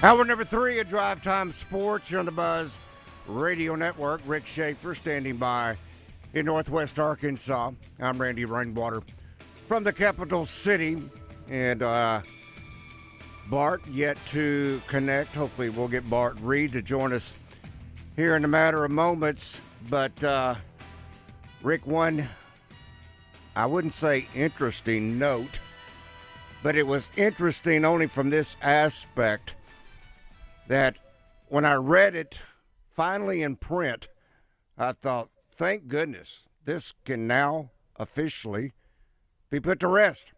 Hour number three of Drive Time Sports on the Buzz Radio Network. Rick Schaefer standing by in Northwest Arkansas. I'm Randy Rainwater from the capital city. And uh, Bart yet to connect. Hopefully, we'll get Bart Reid to join us here in a matter of moments. But uh, Rick, one, I wouldn't say interesting note, but it was interesting only from this aspect that when I read it finally in print, I thought, thank goodness, this can now officially be put to rest.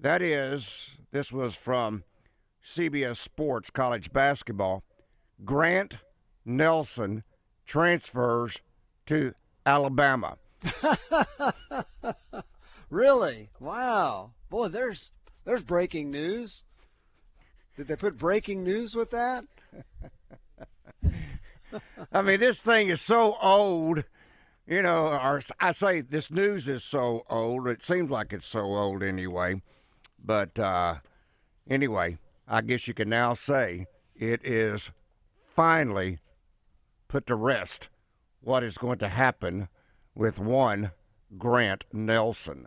That is, this was from CBS Sports College Basketball. Grant Nelson transfers to Alabama. really? Wow. Boy, there's there's breaking news. Did they put breaking news with that? I mean, this thing is so old, you know, or I say this news is so old. It seems like it's so old anyway. But uh, anyway, I guess you can now say it is finally put to rest what is going to happen with one Grant Nelson.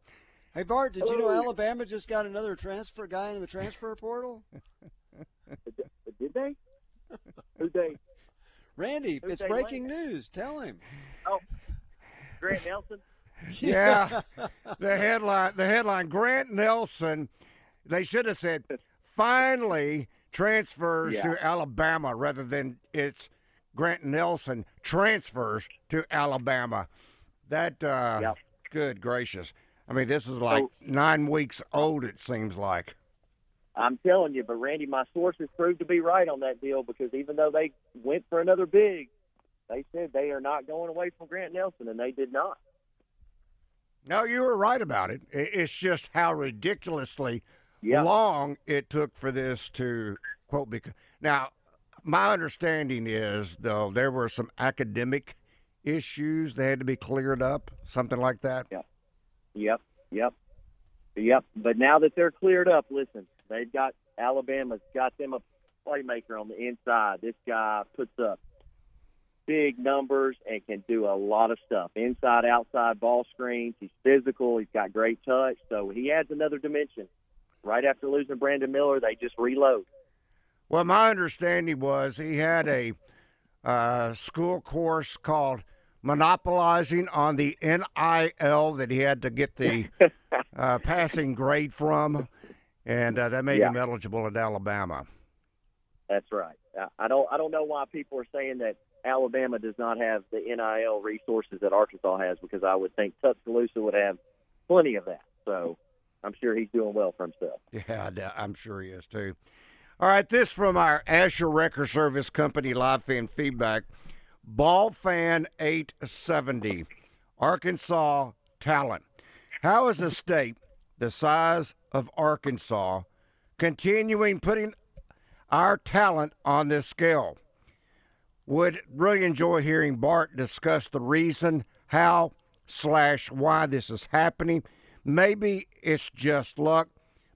Hey Bart, did you know Alabama just got another transfer guy in the transfer portal? Did they? Who they? Randy, Who'd it's they breaking land? news. Tell him. Oh, Grant Nelson. Yeah. the headline the headline Grant Nelson they should have said finally transfers Yeah. to Alabama rather than it's Grant Nelson transfers to Alabama. That uh Yep. good gracious. I mean this is like So- 9 weeks old it seems like. I'm telling you, but Randy, my sources proved to be right on that deal because even though they went for another big, they said they are not going away from Grant Nelson, and they did not. No, you were right about it. It's just how ridiculously Yeah. long it took for this to quote. Because now, my understanding is though there were some academic issues that had to be cleared up, something like that. Yep, yep, yep. But now that they're cleared up, listen, they've got Alabama's got them a playmaker on the inside. This guy puts up big numbers and can do a lot of stuff. Inside, outside ball screens. He's physical. He's got great touch. So he adds another dimension. Right after losing Brandon Miller, they just reload. Well, my understanding was he had a uh, school course called monopolizing on the NIL that he had to get the uh, passing grade from, and uh, that made Yeah. him eligible at Alabama. That's right. I- don't. I don't know why people are saying that Alabama does not have the NIL resources that Arkansas has, because I would think Tuscaloosa would have plenty of that. So I'm sure he's doing well for himself. Yeah, I'm sure he is too. All right, this from our Asher Record Service Company live fan feedback. Ball fan 870, Arkansas talent. How is a state the size of Arkansas, continuing putting our talent on this scale. Would really enjoy hearing Bart discuss the reason, how, slash why this is happening. Maybe it's just luck,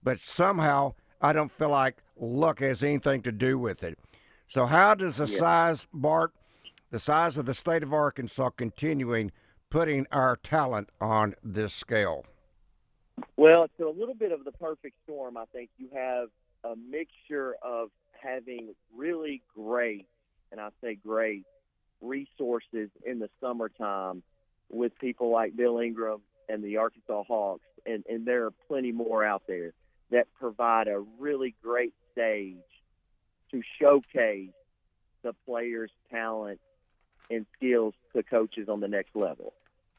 but somehow I don't feel like luck has anything to do with it. So, how does the yeah. size, Bart, the size of the state of Arkansas, continuing putting our talent on this scale? Well, it's a little bit of the perfect storm. I think you have a mixture of having really great, and I say great, resources in the summertime with people like Bill Ingram and the Arkansas Hawks, and, and there are plenty more out there that provide a really great stage to showcase the players' talent and skills to coaches on the next level.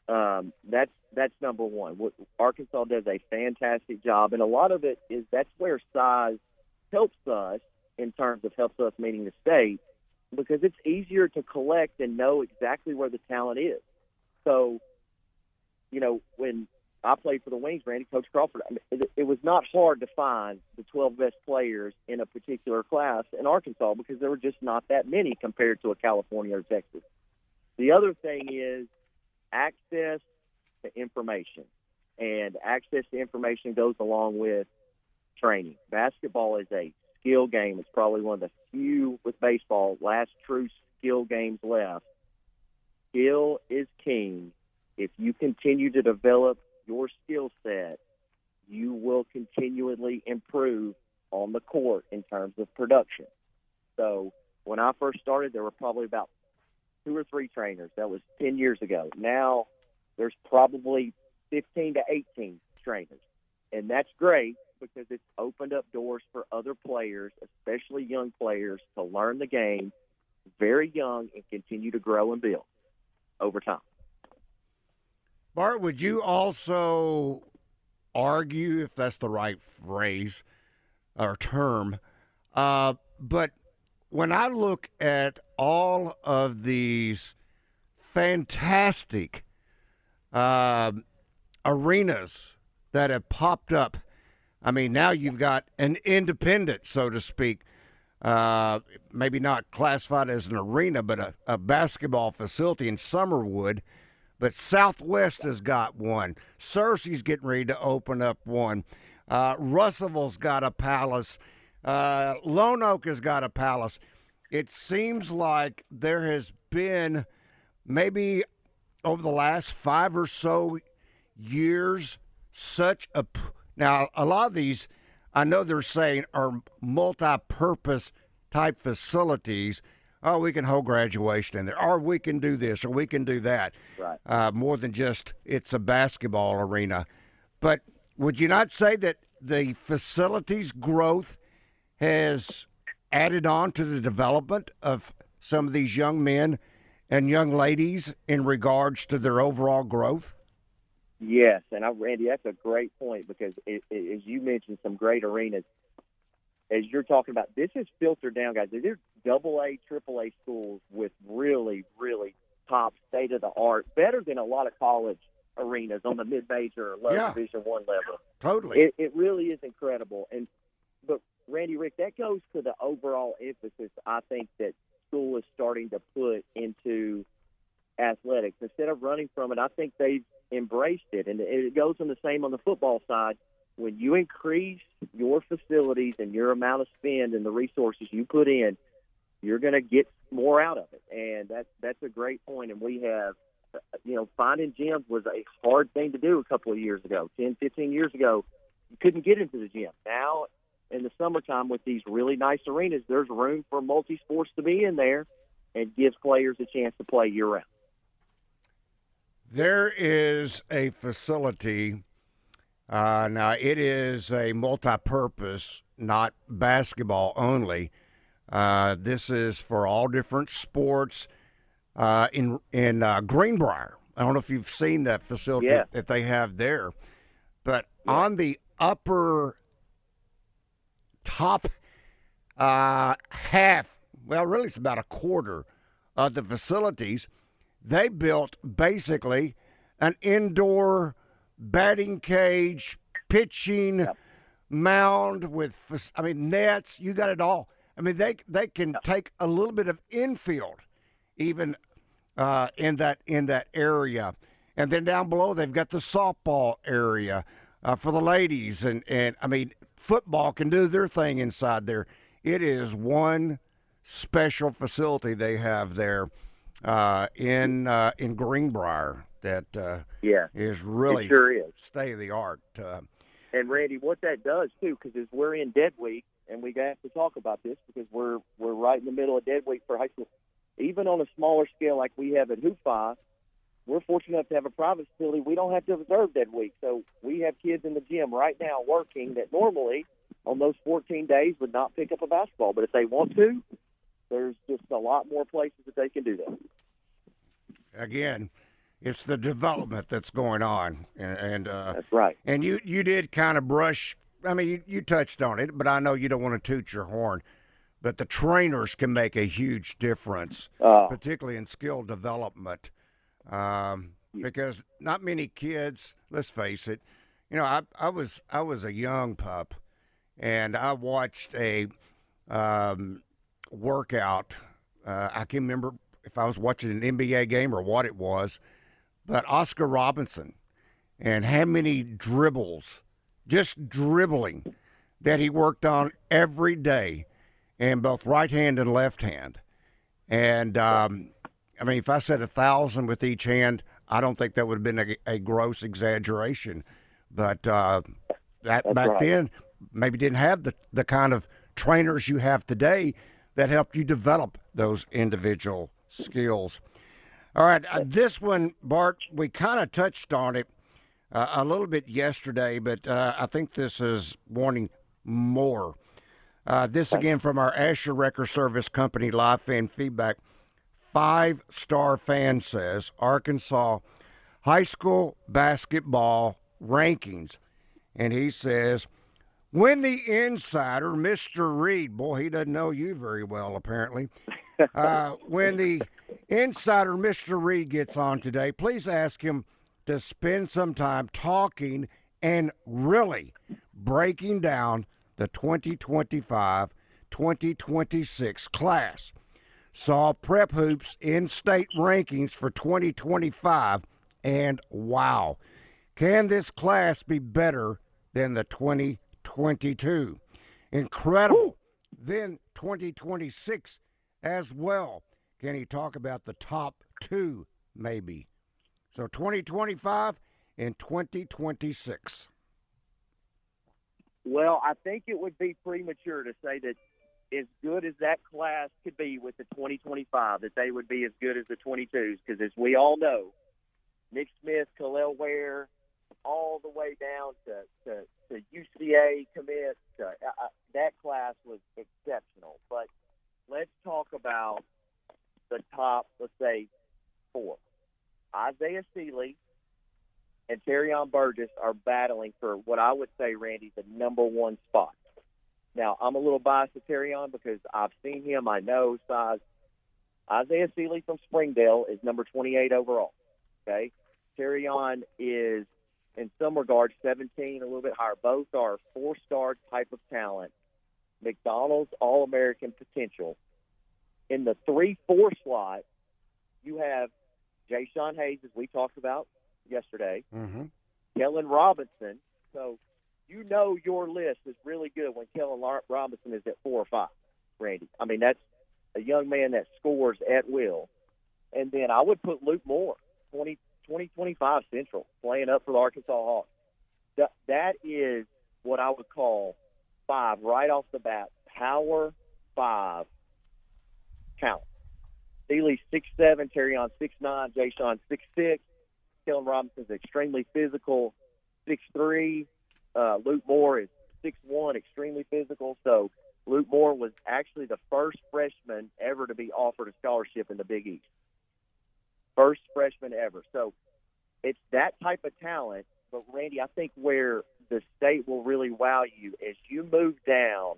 Um, that's that's number one. What, Arkansas does a fantastic job, and a lot of it is that's where size helps us in terms of helps us meeting the state because it's easier to collect and know exactly where the talent is. So, you know, when I played for the Wings, Randy, Coach Crawford, I mean, it, it was not hard to find the 12 best players in a particular class in Arkansas because there were just not that many compared to a California or Texas. The other thing is access to information. And access to information goes along with training. Basketball is a skill game. It's probably one of the few with baseball last true skill games left. Skill is king. If you continue to develop your skill set, you will continually improve on the court in terms of production. So when I first started, there were probably about two or three trainers. That was 10 years ago. Now there's probably 15 to 18 trainers. And that's great because it's opened up doors for other players, especially young players, to learn the game very young and continue to grow and build over time. Bart, would you also argue, if that's the right phrase or term, uh, but when I look at all of these fantastic uh, arenas that have popped up I mean, now you've got an independent, so to speak, uh, maybe not classified as an arena, but a, a basketball facility in Summerwood. But Southwest has got one. Searcy's getting ready to open up one. Uh, Russellville's got a palace. Uh, Lonoke has got a palace. It seems like there has been maybe over the last five or so years such a now, a lot of these, I know they're saying, are multi purpose type facilities. Oh, we can hold graduation in there, or we can do this, or we can do that. Right. Uh, more than just it's a basketball arena. But would you not say that the facilities growth has added on to the development of some of these young men and young ladies in regards to their overall growth? Yes, and I, Randy, that's a great point because it, it, as you mentioned, some great arenas. As you're talking about, this is filtered down, guys. There's double A, triple A schools with really, really top state of the art, better than a lot of college arenas on the mid major or low yeah. division one level. Totally, it, it really is incredible. And Randy, Rick, that goes to the overall emphasis I think that school is starting to put into athletics instead of running from it. I think they've embraced it. And it goes on the same on the football side. When you increase your facilities and your amount of spend and the resources you put in, you're going to get more out of it. And that's that's a great point. And we have, you know, finding gyms was a hard thing to do a couple of years ago, 10, 15 years ago. You couldn't get into the gym. Now, in the summertime, with these really nice arenas, there's room for multi sports to be in there and gives players a chance to play year round. There is a facility. Uh, now, it is a multi purpose, not basketball only. Uh, this is for all different sports uh, in, in uh, Greenbrier. I don't know if you've seen that facility yeah. that they have there, but yeah. on the upper top uh, half, well, really, it's about a quarter of the facilities they built basically an indoor batting cage, pitching Yep. mound with, I mean, nets. You got it all. I mean, they they can take a little bit of infield, even uh, in that in that area, and then down below they've got the softball area uh, for the ladies, and and I mean, football can do their thing inside there. It is one special facility they have there uh, in uh, in Greenbrier that uh, Yeah, is really sure is. state of the art. Uh, And Randy, what that does too, because as we're in dead week, and we have to talk about this because we're we're right in the middle of dead week for high school. Even on a smaller scale like we have at Hoophi, we're fortunate enough to have a private facility. We don't have to observe dead week, so we have kids in the gym right now working that normally on those 14 days would not pick up a basketball, but if they want to, there's just a lot more places that they can do that. again, it's the development that's going on, and, and uh, That's right. And you you did kind of brush. I mean, you, you touched on it, but I know you don't want to toot your horn. But the trainers can make a huge difference, Uh, particularly in skill development, um, because not many kids. Let's face it. You know, I I was I was a young pup, and I watched a um, workout. Uh, I can't remember if I was watching an NBA game or what it was, but Oscar Robinson and how many dribbles, just dribbling, that he worked on every day in both right hand and left hand. And um, I mean, if I said a thousand with each hand, I don't think that would have been a, a gross exaggeration. But uh, that That's back right. then maybe didn't have the, the kind of trainers you have today that helped you develop those individual skills. All right, uh, this one, Bart, we kind of touched on it uh, a little bit yesterday, but uh, I think this is wanting more. Uh, this again from our Asher Record Service Company live fan feedback. Five star fan says Arkansas high school basketball rankings. And he says, when the insider, Mr. Reid, boy, he doesn't know you very well, apparently. Uh, when the insider, Mr. Reid, gets on today, please ask him to spend some time talking and really breaking down the 2025 2026 class. Saw Prep Hoops in state rankings for 2025, and wow, can this class be better than the 2022? Incredible. Then 2026 as well. Can he talk about the top two, maybe? So 2025 and 2026. Well, I think it would be premature to say that as good as that class could be with the 2025, that they would be as good as the 22s. Because as we all know, Nick Smith, Kel'el Ware, all the way down to, to, to UCA commits, uh, uh, that class was exceptional. But let's talk about the top, let's say, four. Isaiah Seeley, and Terrion Burgess are battling for what I would say, Randy, the number one spot. Now, I'm a little biased to Terrion because I've seen him. I know size. Isaiah Seeley from Springdale is number 28 overall. Okay. Terrion is, in some regards, 17, a little bit higher. Both are four star type of talent. McDonald's All American potential. In the 3 4 slot, you have Jay Sean Hayes, as we talked about yesterday. Mm-hmm. Kellen Robinson. So you know your list is really good when Kellen Robinson is at four or five, Randy. I mean, that's a young man that scores at will. And then I would put Luke Moore, 20, 2025 Central, playing up for the Arkansas Hawks. That, that is what I would call five right off the bat, power five talent. Seeley six seven, Terrion six nine, Jay Sean six six. Kellen Robinson's extremely physical, six three. Uh, Luke Moore is six one, extremely physical. So Luke Moore was actually the first freshman ever to be offered a scholarship in the Big East. First freshman ever. So it's that type of talent. But Randy, I think where the state will really wow you as you move down,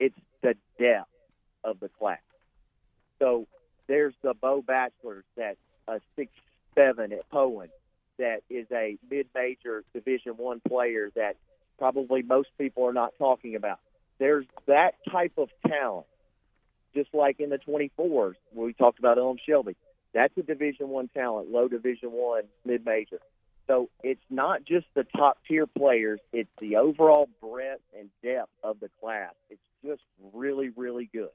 it's the depth of the class. So there's the Bo Bachelors that a six seven at Poen. That is a mid-major Division One player that probably most people are not talking about. There's that type of talent, just like in the 24s where we talked about Elm Shelby. That's a Division One talent, low Division One, mid-major. So it's not just the top tier players; it's the overall breadth and depth of the class. It's just really, really good.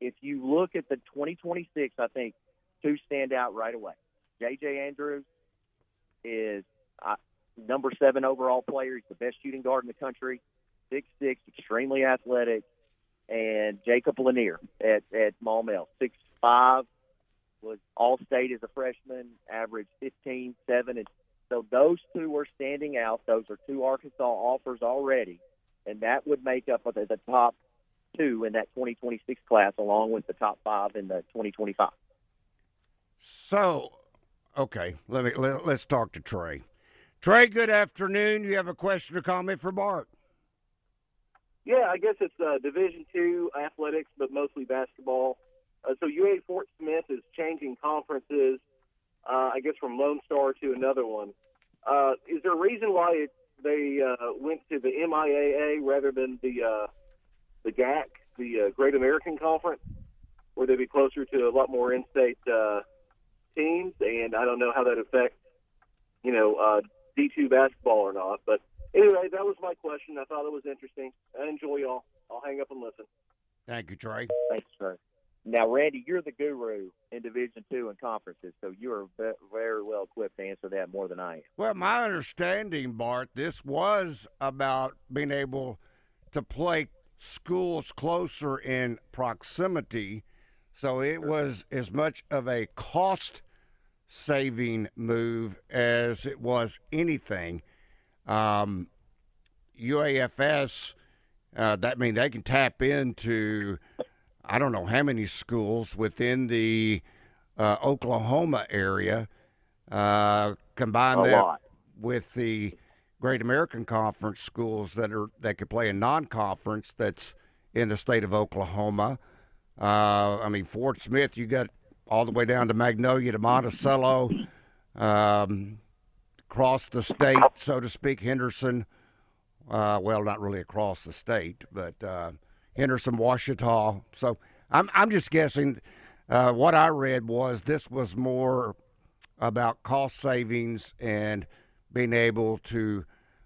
If you look at the 2026, I think two stand out right away. J.J. Andrews is uh, number seven overall player. He's the best shooting guard in the country. Six six, extremely athletic. And Jacob Lanier at at Maumelle, six five, was all state as a freshman, averaged 15, 7, and so those two are standing out. Those are two Arkansas offers already, and that would make up the, the top two in that 2026 class, along with the top five in the 2025. So, okay, let me let, us talk to Trey. Trey, good afternoon. You have a question or comment for Bart? Yeah, I guess it's uh, Division two athletics, but mostly basketball. Uh, so UA Fort Smith is changing conferences uh, I guess from Lone Star to another one. Uh, is there a reason why it, they uh, went to the MIAA rather than the uh, the GAC, the Great American Conference, where they'd be closer to a lot more in-state teams? And I don't know how that affects, you know, uh, D2 basketball or not. But anyway, that was my question. I thought it was interesting. I enjoy y'all. I'll hang up and listen. Thank you, Trey. Thanks, sir. Now, Randy, you're the guru in Division Two and conferences, so you are very well equipped to answer that more than I am. Well, my understanding, Bart, this was about being able to play schools closer in proximity, so it was as much of a cost saving move as it was anything. Um, UAFS, uh, that mean they can tap into I don't know how many schools within the uh, Oklahoma area. Uh, combine a that lot. with the Great American Conference schools that are that could play a non-conference that's in the state of Oklahoma. Uh, I mean, Fort Smith, you got all the way down to Magnolia to Monticello, um, across the state, so to speak. Henderson, uh, well, not really across the state, but uh, Henderson, Ouachita. So I'm I'm just guessing. Uh, what I read was this was more about cost savings and being able to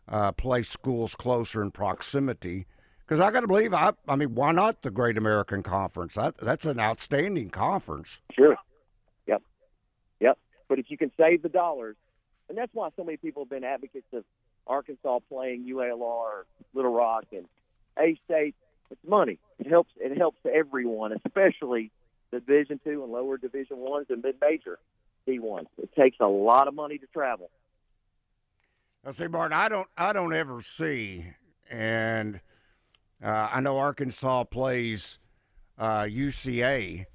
uh, place schools closer in proximity. Because I got to believe, I, I mean, why not the Great American Conference? That, that's an outstanding conference. Sure. Yep. Yep. But if you can save the dollars, and that's why so many people have been advocates of Arkansas playing UALR, Little Rock, and A State it's money. It helps. It helps everyone, especially the Division two and lower Division ones and mid major D ones. It takes a lot of money to travel. I say, Bart, I don't, I don't ever see, and uh, I know Arkansas plays uh, UCA,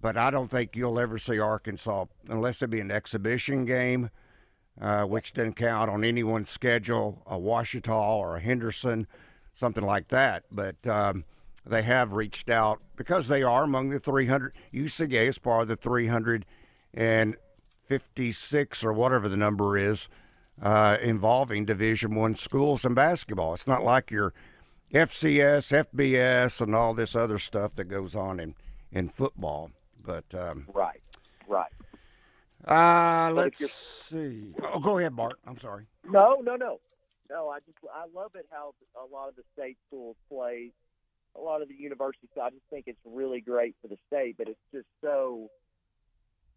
but I don't think you'll ever see Arkansas unless it be an exhibition game, uh, which doesn't count on anyone's schedule. A Ouachita or a Henderson something like that. But um, they have reached out because they are among the 300. UCA is part of the 356 or whatever the number is uh, involving Division One schools and basketball. It's not like your FCS, FBS, and all this other stuff that goes on in in football. But um, right, right. Uh, let's see. Oh, go ahead, Bart. I'm sorry. No, no, no. No, I just I love it how a lot of the state schools play, a lot of the universities. I just think it's really great for the state, but it's just so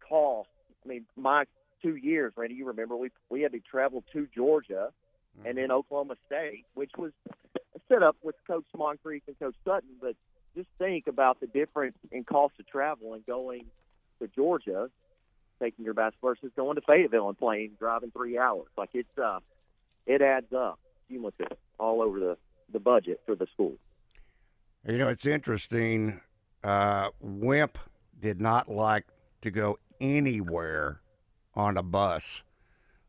cost. I mean, my two years, Randy, you remember we we had to travel to Georgia mm-hmm. and then Oklahoma State, which was set up with Coach Moncrief and Coach Sutton. But just think about the difference in cost of travel and going to Georgia, taking your bus versus going to Fayetteville and playing driving three hours. Like it's uh it adds up cumulative all over the, the budget for the school. You know, it's interesting. Uh, Wimp did not like to go anywhere on a bus.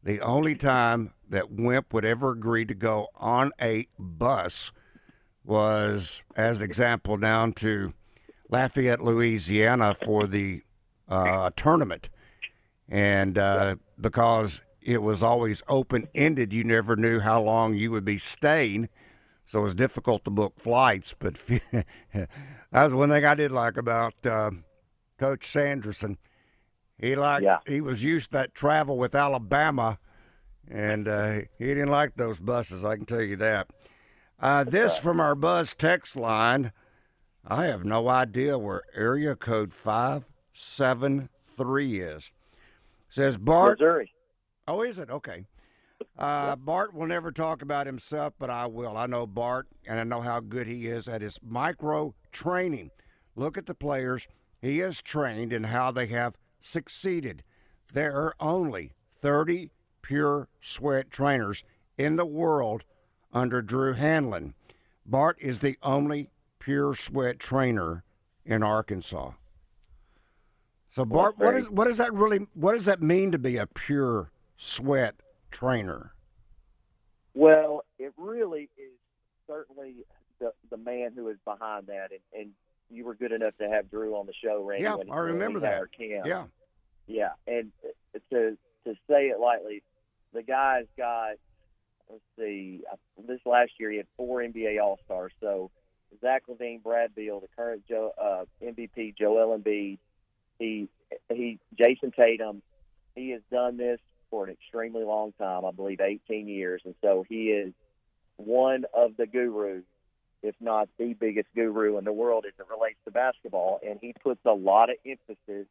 The only time that Wimp would ever agree to go on a bus was, as an example, down to Lafayette, Louisiana for the uh, tournament. And uh, because it was always open ended. You never knew how long you would be staying, so it was difficult to book flights. But that was one thing I did like about uh, Coach Sanderson. He liked Yeah. he was used to that travel with Alabama, and uh, he didn't like those buses. I can tell you that. Uh, this from our Buzz text line. I have no idea where area code five seven three is. Says Bart. Missouri. Oh, is it? Okay. Uh, Bart will never talk about himself, but I will. I know Bart, and I know how good he is at his micro training. Look at the players he is trained and how they have succeeded. There are only 30 pure sweat trainers in the world under Drew Hanlen. Bart is the only pure sweat trainer in Arkansas. So Bart, what very- what does that really what does that mean to be a pure sweat trainer? Well, it really is certainly the the man who is behind that, and, and you were good enough to have Drew on the show, Randy. Yeah, I remember when we had that. Yeah. Yeah, and to to say it lightly, the guy's got. Let's see. This last year he had four NBA All Stars. So Zach LaVine, Brad Beal, the current Joe, uh, MVP Joel Embiid, he he Jayson Tatum. He has done this for an extremely long time. I believe 18 years, and so he is one of the gurus, if not the biggest guru in the world as it relates to basketball. And he puts a lot of emphasis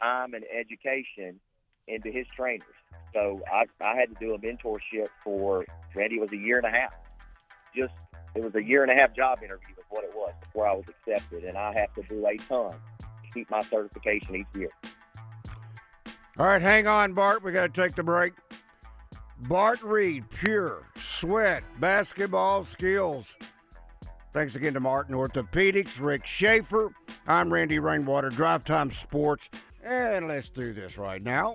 time and education into his trainers. So I, I had to do a mentorship for Randy. It was a year and a half. Just it was a year and a half job interview is what it was before I was accepted, and I have to do a ton to keep my certification each year. All right, hang on, Bart. We got to take the break. Bart Reid, pure sweat basketball skills. Thanks again to Martin Orthopedics, Rick Schaefer. I'm Randy Rainwater, Drive Time Sports, and let's do this right now.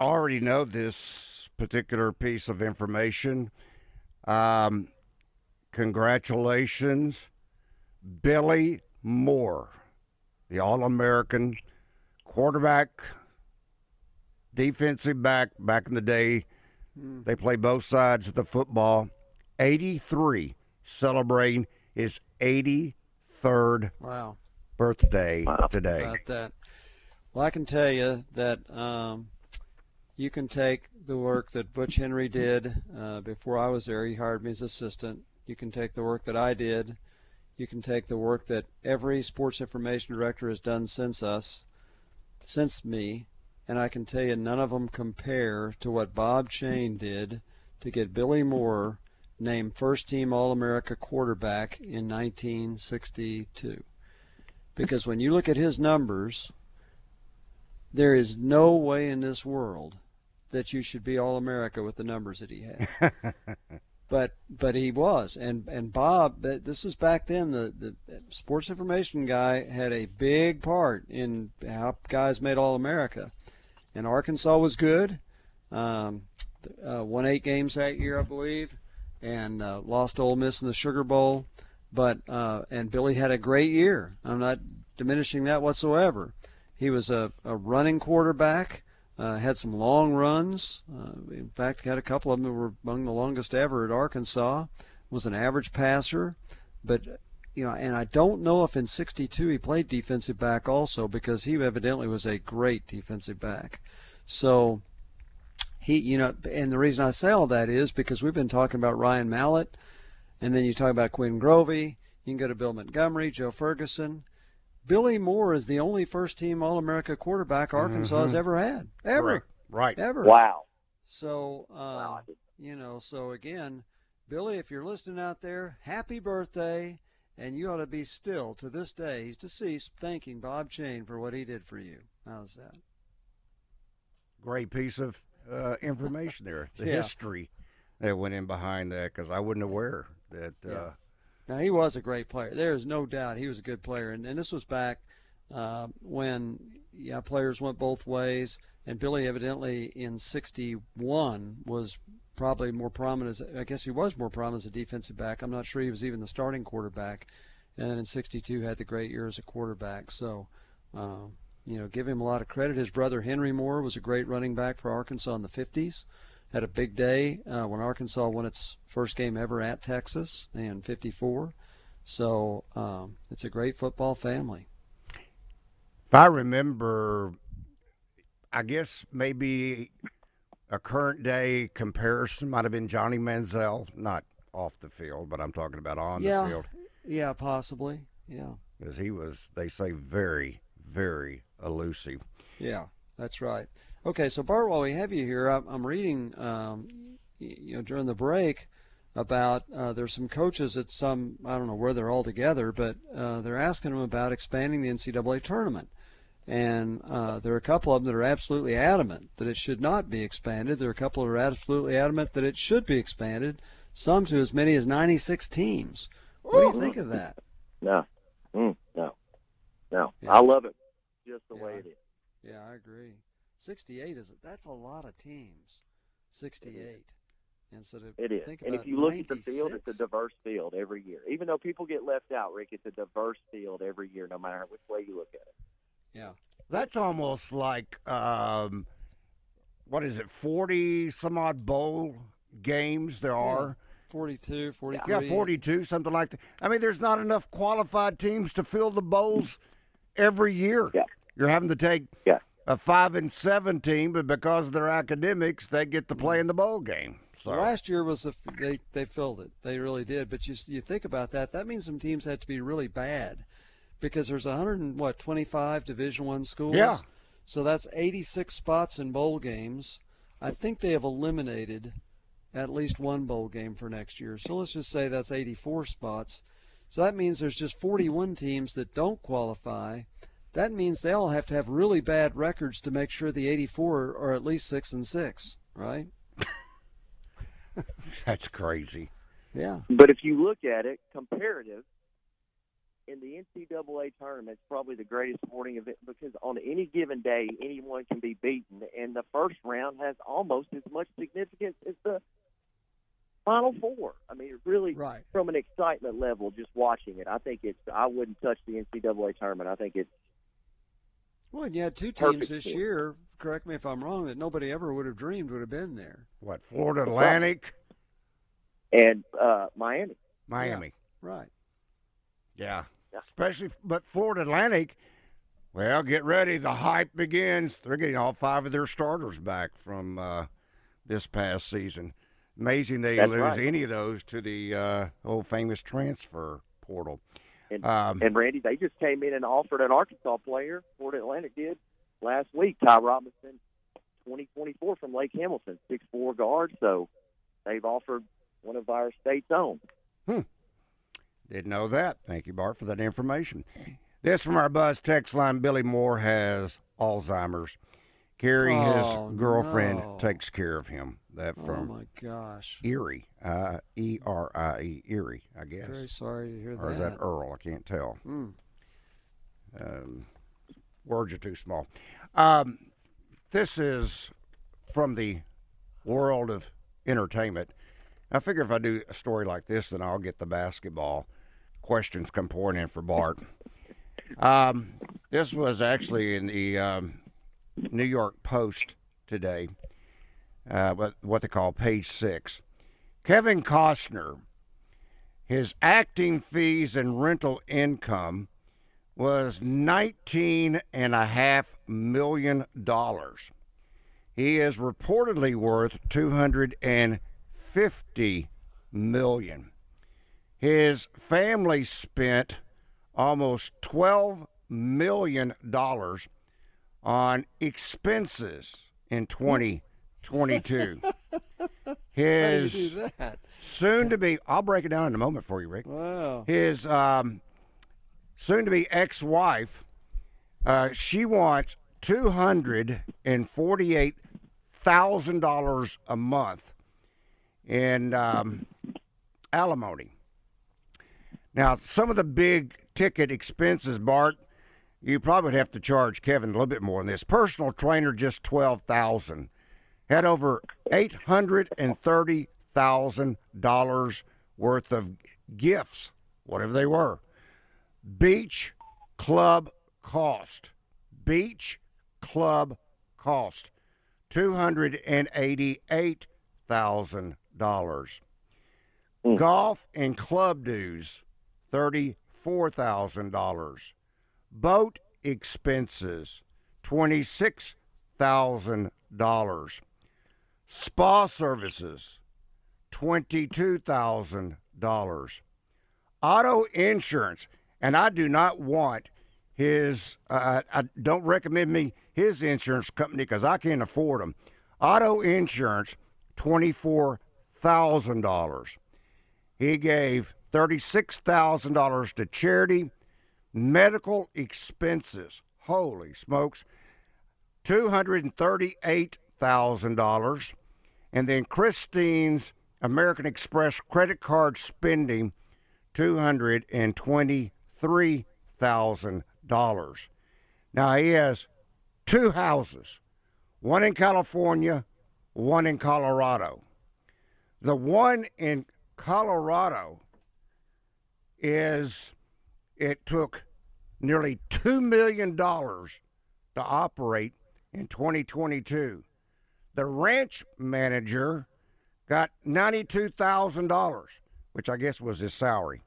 already know this particular piece of information. Um, congratulations, Billy Moore, the All American quarterback, defensive back back in the day. They play both sides of the football. 83, celebrating his 83rd Wow. birthday today. about that. Well, I can tell you that um, you can take the work that Butch Henry did uh, before I was there. He hired me as assistant. You can take the work that I did. You can take the work that every sports information director has done since us, since me, and I can tell you none of them compare to what Bob Cheyne did to get Billy Moore named first team All America quarterback in 1962 because when you look at his numbers, there is no way in this world that you should be all America with the numbers that he had. but but he was, and and Bob, this was back then. The the sports information guy had a big part in how guys made all America, and Arkansas was good. Um, uh, won eight games that year, I believe, and uh, lost to Ole Miss in the Sugar Bowl. But uh, and Billy had a great year. I'm not diminishing that whatsoever. He was a, a running quarterback. Uh, had some long runs. Uh, in fact, had a couple of them that were among the longest ever at Arkansas. Was an average passer, but you know, and I don't know if in '62 he played defensive back also because he evidently was a great defensive back. So he, you know, and the reason I say all that is because we've been talking about Ryan Mallett, and then you talk about Quinn Grovey. You can go to Bill Montgomery, Joe Ferguson. Billy Moore is the only first team All America quarterback Arkansas has ever had. Ever. Right. Ever. Wow. So, uh, Wow. you know, so again, Billy, if you're listening out there, happy birthday. And you ought to be still to this day, he's deceased, thanking Bob Cheyne for what he did for you. How's that? great piece of uh, information there. The Yeah. history that went in behind that because I wasn't aware that. Uh, Yeah. Now he was a great player. There is no doubt he was a good player, and, and this was back uh, when yeah players went both ways. And Billy evidently in '61 was probably more prominent. As, I guess he was more prominent as a defensive back. I'm not sure he was even the starting quarterback. And in '62 had the great year as a quarterback. So. Um, you know, give him a lot of credit. His brother Henry Moore was a great running back for Arkansas in the 50s. Had a big day uh, when Arkansas won its first game ever at Texas in '54. So um, it's a great football family. If I remember, I guess maybe a current day comparison might have been Johnny Manziel, not off the field, but I'm talking about on yeah, the field. yeah, possibly. Yeah, Because he was, they say, very, very elusive. yeah, that's right. Okay, so Bart, while we have you here, I'm, I'm reading, um, you know, during the break about uh, there's some coaches at some I don't know where they're all together, but uh, they're asking them about expanding the NCAA tournament. And uh, there are a couple of them that are absolutely adamant that it should not be expanded. There are a couple that are absolutely adamant that it should be expanded. Some to as many as 96 teams. What do you think of that? No, mm, no, no. Yeah. I love it just the way it is. Yeah, I agree. 68 is that's a lot of teams. 68. And so to It is. think And if you look at the field, it's a diverse field every year. Even though people get left out, Rick, it's a diverse field every year, no matter which way you look at it. Yeah. That's almost like, um, what is it, 40 some odd bowl games there are? 42, 43. Yeah, 42, something like that. I mean, there's not enough qualified teams to fill the bowls every year. Yeah. You're having to take Yeah. A five and seven team, but because of their academics, they get to play in the bowl game. So Last year was a, they they filled it. They really did. But you you think about that, that means some teams had to be really bad because there's 100 and what 25 Division 1 schools. Yeah. So that's 86 spots in bowl games. I think they have eliminated at least one bowl game for next year. So let's just say that's 84 spots. So that means there's just 41 teams that don't qualify. That means they all have to have really bad records to make sure the 84 are at least 6 and 6, right? that's crazy. Yeah. But if you look at it, comparative, in the NCAA tournament, it's probably the greatest sporting event because on any given day, anyone can be beaten, and the first round has almost as much significance as the Final Four. I mean, it really, Right. from an excitement level, just watching it, I think it's. I wouldn't touch the NCAA tournament. I think it's Well, and you had two Perfect teams this sport. year. Correct me if I'm wrong. That nobody ever would have dreamed would have been there. What, Florida Atlantic, and uh, Miami. Miami? Right. Yeah. Yeah. Especially, but Florida Atlantic, well, get ready. The hype begins. They're getting all five of their starters back from uh, this past season. Amazing they That's lose right. any of those to the uh, old famous transfer portal. And, Um, and Randy, they just came in and offered an Arkansas player. Florida Atlantic did last week. Ty Robinson, 2024 from Lake Hamilton, six four guard. So they've offered one of our state's own. Didn't know that. Thank you, Bart, for that information. This from our buzz text line. Billy Moore has Alzheimer's. Carrie, Oh, his girlfriend, no. takes care of him. That Oh from my gosh. Erie, uh, E R I E, Erie, I guess. Very sorry to hear that. or is that that. Earl? I can't tell. Mm. Um, words are too small. Um, this is from the world of entertainment. I figure if I do a story like this, then I'll get the basketball questions come pouring in for Bart. Um, this was actually in the um, New York Post today, uh, what, what they call page six. Kevin Costner, his acting fees and rental income was nineteen and a half million dollars. He is reportedly worth two hundred and fifty million. His family spent almost twelve million dollars on expenses in twenty twenty two. How do His you do that? soon to be I'll break it down in a moment for you, Rick Wow. his um, soon to be ex wife, uh, she wants two hundred and forty eight thousand dollars a month in um, alimony. Now, some of the big ticket expenses, Bart, you probably would have to charge Kevin a little bit more than this. Personal trainer, just twelve thousand. Had over eight hundred and thirty thousand dollars worth of gifts, whatever they were. Beach club cost. Beach club cost. Two hundred and eighty-eight thousand dollars. Hmm. Golf and club dues, thirty-four thousand dollars. Boat expenses, twenty-six thousand dollars. Spa services, twenty-two thousand dollars. Auto insurance, and I do not want his. Uh, I don't recommend me his insurance company because I can't afford them. Auto insurance, twenty-four thousand dollars. He gave thirty-six thousand dollars to charity. Medical expenses, holy smokes, two hundred and thirty-eight thousand dollars, and then Christine's American Express credit card spending, two hundred and twenty-three thousand dollars. Now he has two houses, one in California, one in Colorado. The one in Colorado is it took nearly $2 million to operate in 2022. The ranch manager got $92,000, which I guess was his salary.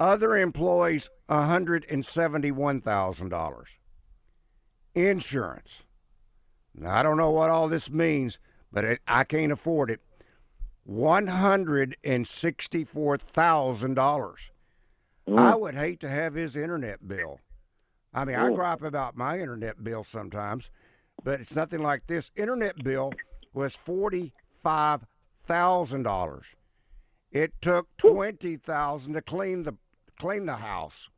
Other employees, $171,000. Insurance. Now, I don't know what all this means, but it, I can't afford it. $164,000. I mm. would hate to have his internet bill. I mean, I mm. gripe about my internet bill sometimes, but it's nothing like this. Internet bill was forty-five thousand dollars. It took twenty thousand to clean the clean the house.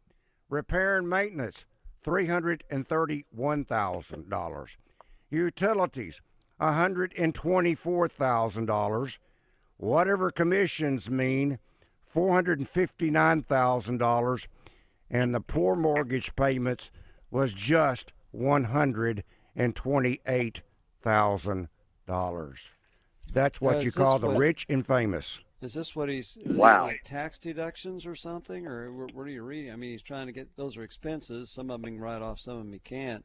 Repair and maintenance, three hundred and thirty-one thousand dollars. Utilities, hundred and twenty-four thousand dollars. Whatever commissions mean, four hundred and fifty-nine thousand dollars, and the poor mortgage payments was just one hundred and twenty-eight thousand dollars. That's what Uh, you call the what- rich and famous. Is this what he's Wow. like tax deductions or something, or what are you reading? I mean, he's trying to get those are expenses. Some of them he can write off, some of them he can't.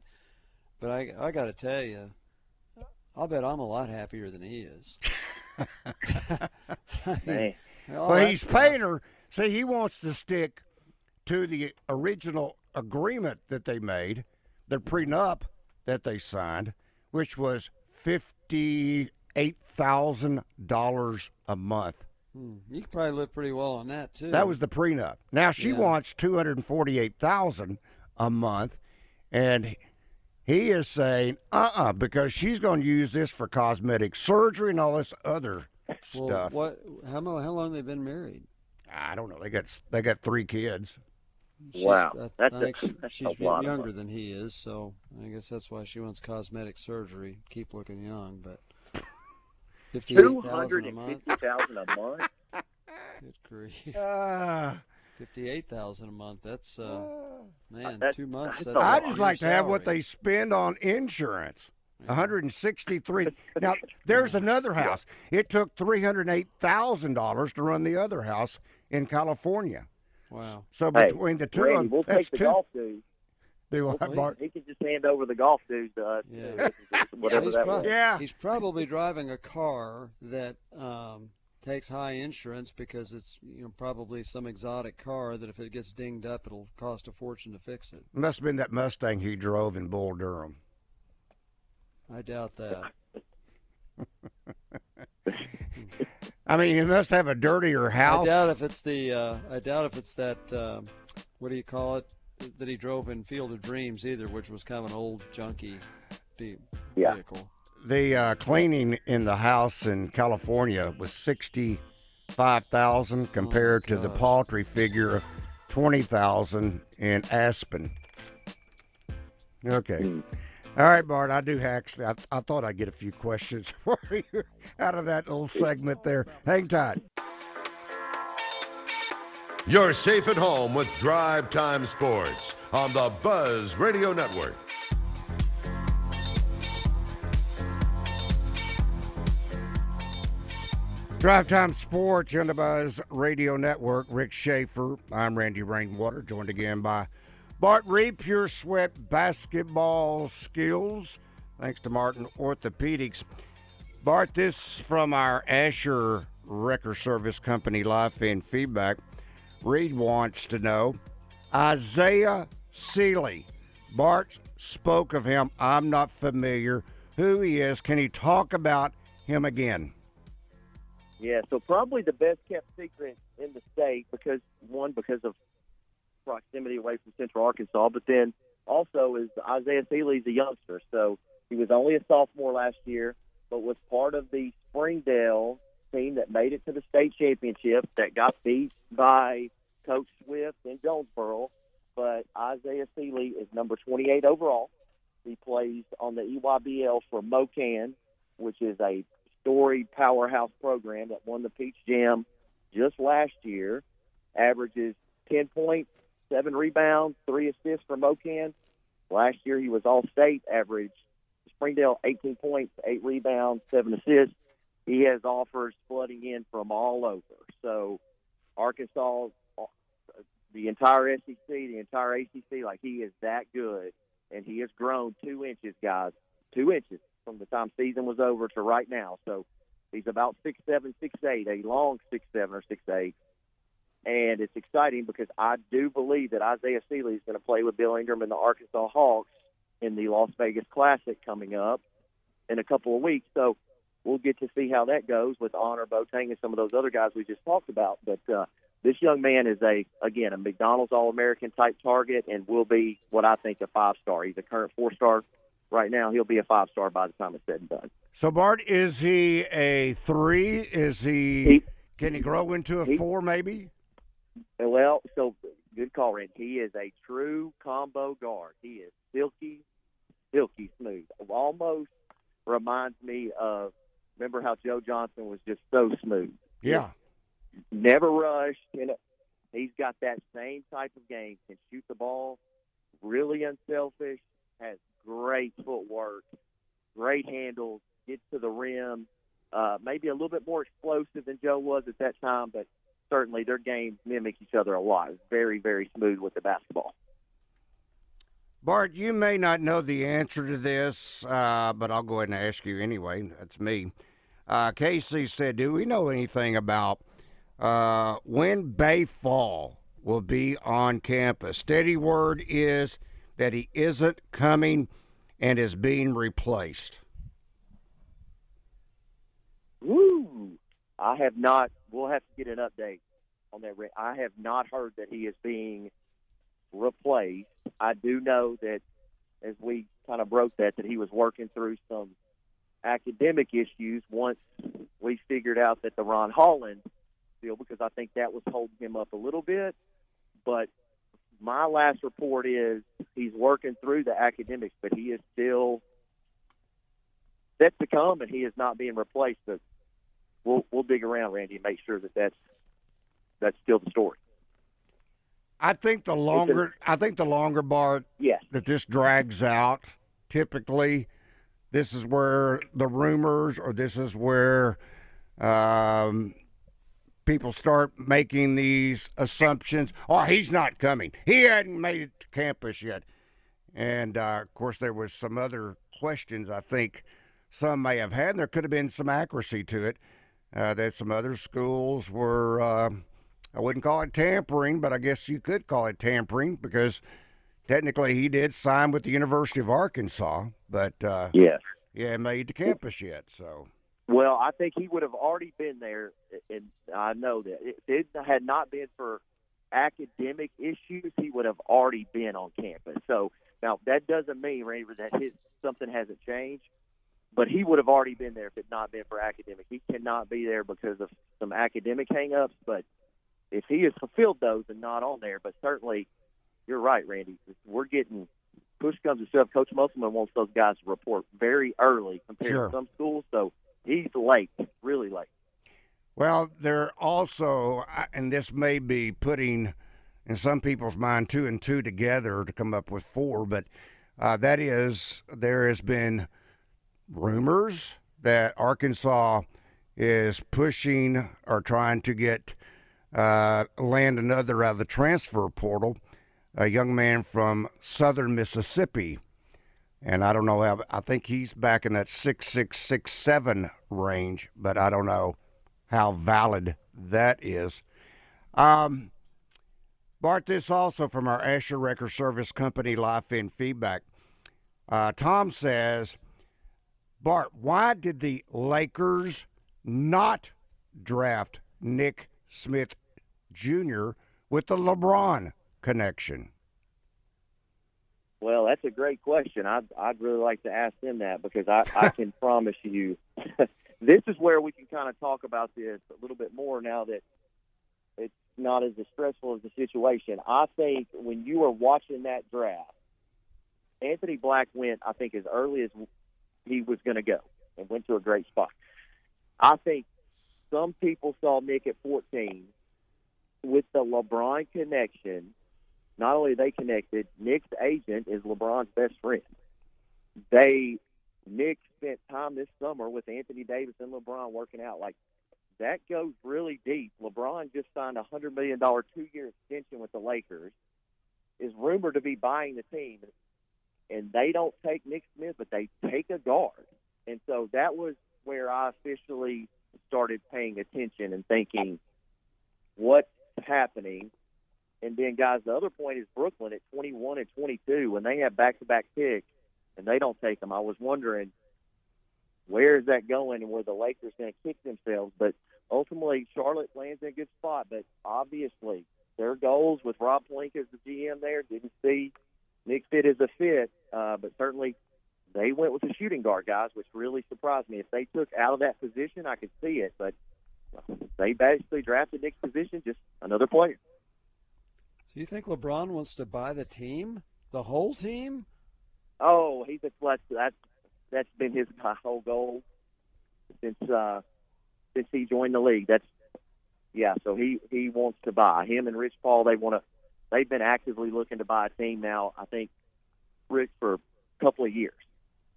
But I I got to tell you, I'll bet I'm a lot happier than he is. Man. All well, he's stuff- paying her. See, he wants to stick to the original agreement that they made, the prenup that they signed, which was fifty-eight thousand dollars a month. Hmm, You could probably live pretty well on that too. That was the prenup. Now she Yeah. wants two hundred and forty-eight thousand a month, and he is saying, "Uh-uh," because she's going to use this for cosmetic surgery and all this other well, stuff. What? How how long they been married? I don't know. They got they got three kids. She's- Wow, I, that's I a- think she- that's she's a lot younger than he is, so I guess that's why she wants cosmetic surgery, keep looking young. But fifty-eight Two thousand hundred a month. fifty thousand a month. Good grief. Uh, Fifty-eight thousand a month. That's uh, man, That- two months. that's That's a a I just like to have what they spend on insurance. Yeah. 163. Now there's another house. It took three hundred eight thousand dollars to run the other house in California. Wow. So Hey, between the two Randy, of them, we'll that's take the two. golf dues. Do what, Well, Bart? He can just hand over the golf dues to us. Yeah. Whatever he's, that prob- was. Yeah. he's probably driving a car that um, takes high insurance because it's you know probably some exotic car that if it gets dinged up, it'll cost a fortune to fix it. Must have been that Mustang he drove in Bull Durham. I doubt that. I mean, you must have a dirtier house. I doubt if it's the. Uh, I doubt if it's that. Um, what do you call it? That he drove in Field of Dreams either, which was kind of an old junky ve- Yeah. the uh, cleaning in the house in California was sixty-five thousand compared to the paltry figure of twenty thousand in Aspen. Okay, Hmm. All right, Bart, I do actually. I, I thought I'd get a few questions for you out of that little segment there. Hang tight. You're safe at home with Drive Time Sports on the Buzz Radio Network. Drive Time Sports on the Buzz Radio Network. Rick Schaefer. I'm Randy Rainwater, joined again by Bart Reid, Pure Sweat Basketball Skills. Thanks to Martin Orthopedics. Bart, this from our Asher Wrecker Service Company Life fan feedback. Reed wants to know Isaiah Sealy. Bart spoke of him. I'm not familiar who he is. Can he talk about him again? Yeah, so probably the best kept secret in the state because one because of proximity away from Central Arkansas, but then also is Isaiah Sealy's a youngster, so he was only a sophomore last year, but was part of the Springdale team that made it to the state championship that got beat by Coach Swift in Jonesboro. But Isaiah Sealy is number 28 overall. He plays on the EYBL for MoKan, which is a storied powerhouse program that won the Peach Jam just last year. Averages 10 points, seven rebounds, three assists for MoKan. Last year he was all state average. Springdale 18 points, eight rebounds, seven assists. He has offers flooding in from all over. So Arkansas, the entire SEC, the entire ACC, like he is that good, and he has grown two inches, guys, two inches from the time season was over to right now. So he's about six seven, six eight, a long six seven or six eight. And it's exciting because I do believe that Isaiah Sealy is going to play with Bill Ingram and the Arkansas Hawks in the Las Vegas Classic coming up in a couple of weeks. So we'll get to see how that goes with Annor Boateng and some of those other guys we just talked about. But uh, this young man is a again a McDonald's All American type target and will be what I think a five star. He's a current four star right now. He'll be a five star by the time it's said and done. So Bart, is he a three? Is he? He- can he grow into a he- four? Maybe. Well, so good call, Randy. He is a true combo guard. He is silky, silky smooth. Almost reminds me of remember how Joe Johnson was just so smooth. Yeah. Never rushed. You know, he's got that same type of game. Can shoot the ball, really unselfish. Has great footwork, great handles, gets to the rim. Uh, maybe a little bit more explosive than Joe was at that time, but certainly their games mimic each other a lot. It's very, very smooth with the basketball. Bart, you may not know the answer to this, uh, but I'll go ahead and ask you anyway. That's me. Uh, Casey said, "Do we know anything about uh, when Baye Fall will be on campus?" Steady word is that he isn't coming and is being replaced. Woo! I have not. We'll have to get an update on that. I have not heard that he is being replaced. I do know that as we kind of broke that, that he was working through some academic issues once we figured out that the Ron Holland deal, because I think that was holding him up a little bit. But my last report is he's working through the academics, but he is still set to come, and he is not being replaced. We'll we'll dig around, Randy, and make sure that that's that's still the story. I think the longer I think the longer Bart Yes. that this drags out, typically, this is where the rumors or this is where um, people start making these assumptions. Oh, he's not coming. He hadn't made it to campus yet. And uh, of course, there was some other questions I think some may have had, and there could have been some accuracy to it. Uh, that some other schools were, uh, I wouldn't call it tampering, but I guess you could call it tampering because technically he did sign with the University of Arkansas, but uh, Yes. he hadn't made the campus yet. So Well, I think he would have already been there, and I know that if it had not been for academic issues, he would have already been on campus. So now that doesn't mean, Randy, that his something hasn't changed, but he would have already been there if it not been for academic. He cannot be there because of some academic hangups, but if he has fulfilled those and not on there, but certainly you're right, Randy. We're getting push comes to shove, Coach Musselman wants those guys to report very early compared Sure. to some schools. So he's late, really late. Well, they're also, and this may be putting in some people's mind two and two together to come up with four, but uh, that is, there has been rumors that Arkansas is pushing or trying to get uh, land another out of the transfer portal, a young man from southern Mississippi. And I don't know how, I think he's back in that six six six seven range, but I don't know how valid that is. Um, Bart, this also from our Asher Record Service Company Life in Feedback. Uh, Tom says, Bart, why did the Lakers not draft Nick Smith Jr. with the LeBron connection? Well, that's a great question. I'd, I'd really like to ask them that because I, I can promise you this is where we can kind of talk about this a little bit more now that it's not as stressful as the situation. I think when you are watching that draft, Anthony Black went, I think, as early as he was going to go and went to a great spot. I think some people saw Nick at 14 with the LeBron connection. Not only they connected, Nick's agent is LeBron's best friend. They Nick spent time this summer with Anthony Davis and LeBron working out. Like that goes really deep. LeBron just signed a hundred million dollar two year extension with the Lakers. Is rumored to be buying the team, and they don't take Nick Smith, but they take a guard. And so that was where I officially started paying attention and thinking, what's happening? And then, guys, the other point is Brooklyn at 21 and 22 when they have back-to-back picks and they don't take them. I was wondering where is that going and where the Lakers going to kick themselves. But ultimately, Charlotte lands in a good spot. But obviously, their goals with Rob Pelinka as the GM there didn't see Nick fit as a fit, uh, but certainly they went with the shooting guard guys, which really surprised me. If they took out of that position, I could see it, but they basically drafted Nick's position, just another player. Do you think LeBron wants to buy the team, the whole team? Oh, he's a that's that's that's been his whole goal since uh since he joined the league. That's yeah. So he he wants to buy him and Rich Paul. They want to. They've been actively looking to buy a team now. I think Rich for a couple of years.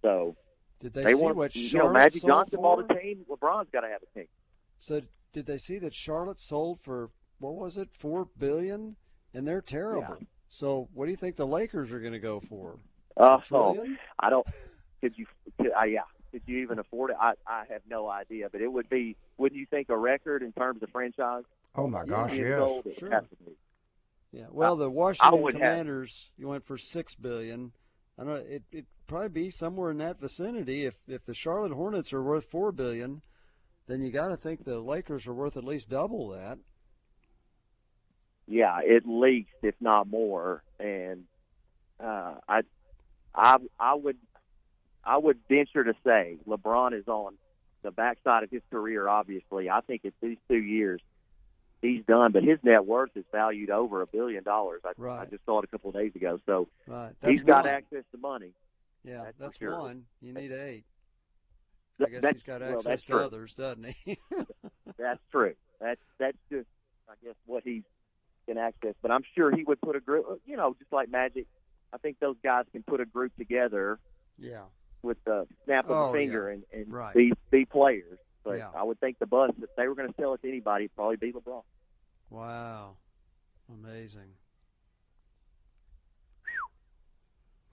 So Did they, they, see want what you know Magic Johnson for? bought a team. LeBron's got to have a team. So did they see that Charlotte sold for what was it, four billion? And they're terrible. So what do you think the Lakers are going to go for? Uh, A trillion? I don't. Could you? Could, uh, yeah. Could you even afford it? I I have no idea. But it would be. Wouldn't you think a record in terms of franchise? Oh my gosh, yes. old, Sure. has to be. Yeah. Well, the Washington would have- Commanders, you went for six billion. I don't know. It it probably be somewhere in that vicinity. If if the Charlotte Hornets are worth four billion, then you got to think the Lakers are worth at least double that. Yeah, at least if not more. And uh, I, I, I would, I would venture to say LeBron is on the backside of his career. Obviously, I think it's these two years he's done, but his net worth is valued over a billion dollars. I, I just saw it a couple of days ago. So Right. he's got one. access to money. Yeah, that's that's sure. one. You need eight. I guess that's, he's got access that's to true. others, doesn't he? That's true. That's that's just I guess what he's can access. But I'm sure he would put a group. You know, just like Magic. I think those guys can put a group together yeah. with the snap of Oh, a finger and, and Right. be be players. But Yeah. I would think the Buss, if they were going to sell it to anybody, it'd probably be LeBron. Wow. Amazing.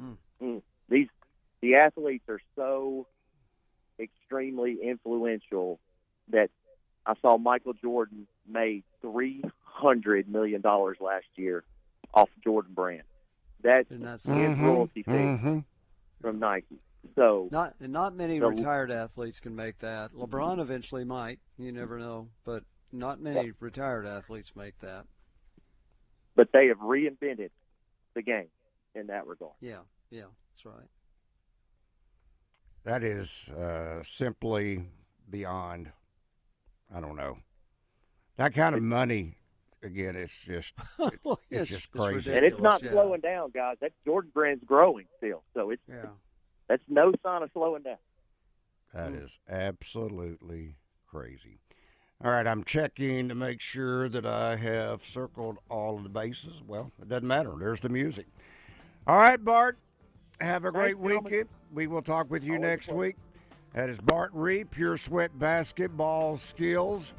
Hmm. Hmm. These the athletes are so extremely influential that I saw Michael Jordan made three hundred million dollars last year off Jordan Brand. That's Isn't that his something? Royalty fee mhm. from Nike. So Not and not many The- retired athletes can make that. LeBron eventually might. You never know, but not many retired athletes make that. but they have reinvented the game in that regard. Yeah, yeah, that's right. That is uh, simply beyond. I don't know. That kind of money again, it's just it- it's just crazy. and it's not yeah. slowing down, guys. That Jordan brand's growing still, so it's Yeah. That's no sign of slowing down. That is absolutely crazy. All right, I'm checking to make sure that I have circled all of the bases. Well, it doesn't matter. There's the music. All right, Bart. Have a great gentlemen. weekend. We will talk with you next week. That is Bart Reid, Pure Sweat Basketball Skills.